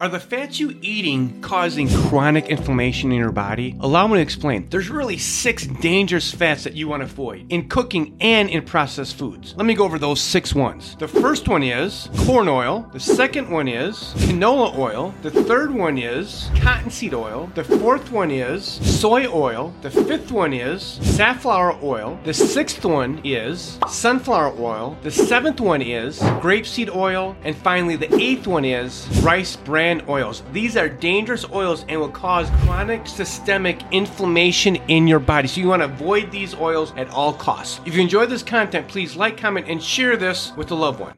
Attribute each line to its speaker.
Speaker 1: Are the fats you eating causing chronic inflammation in your body? Allow me to explain. There's really six dangerous fats that you want to avoid in cooking and in processed foods. Let me go over those six ones. The first one is corn oil. The second one is canola oil. The third one is cottonseed oil. The fourth one is soy oil. The fifth one is safflower oil. The sixth one is sunflower oil. The seventh one is grapeseed oil. And finally, the eighth one is rice bran oils. These are dangerous oils and will cause chronic systemic inflammation in your body. So you want to avoid these oils at all costs. If you enjoy this content, please like, comment, and share this with a loved one.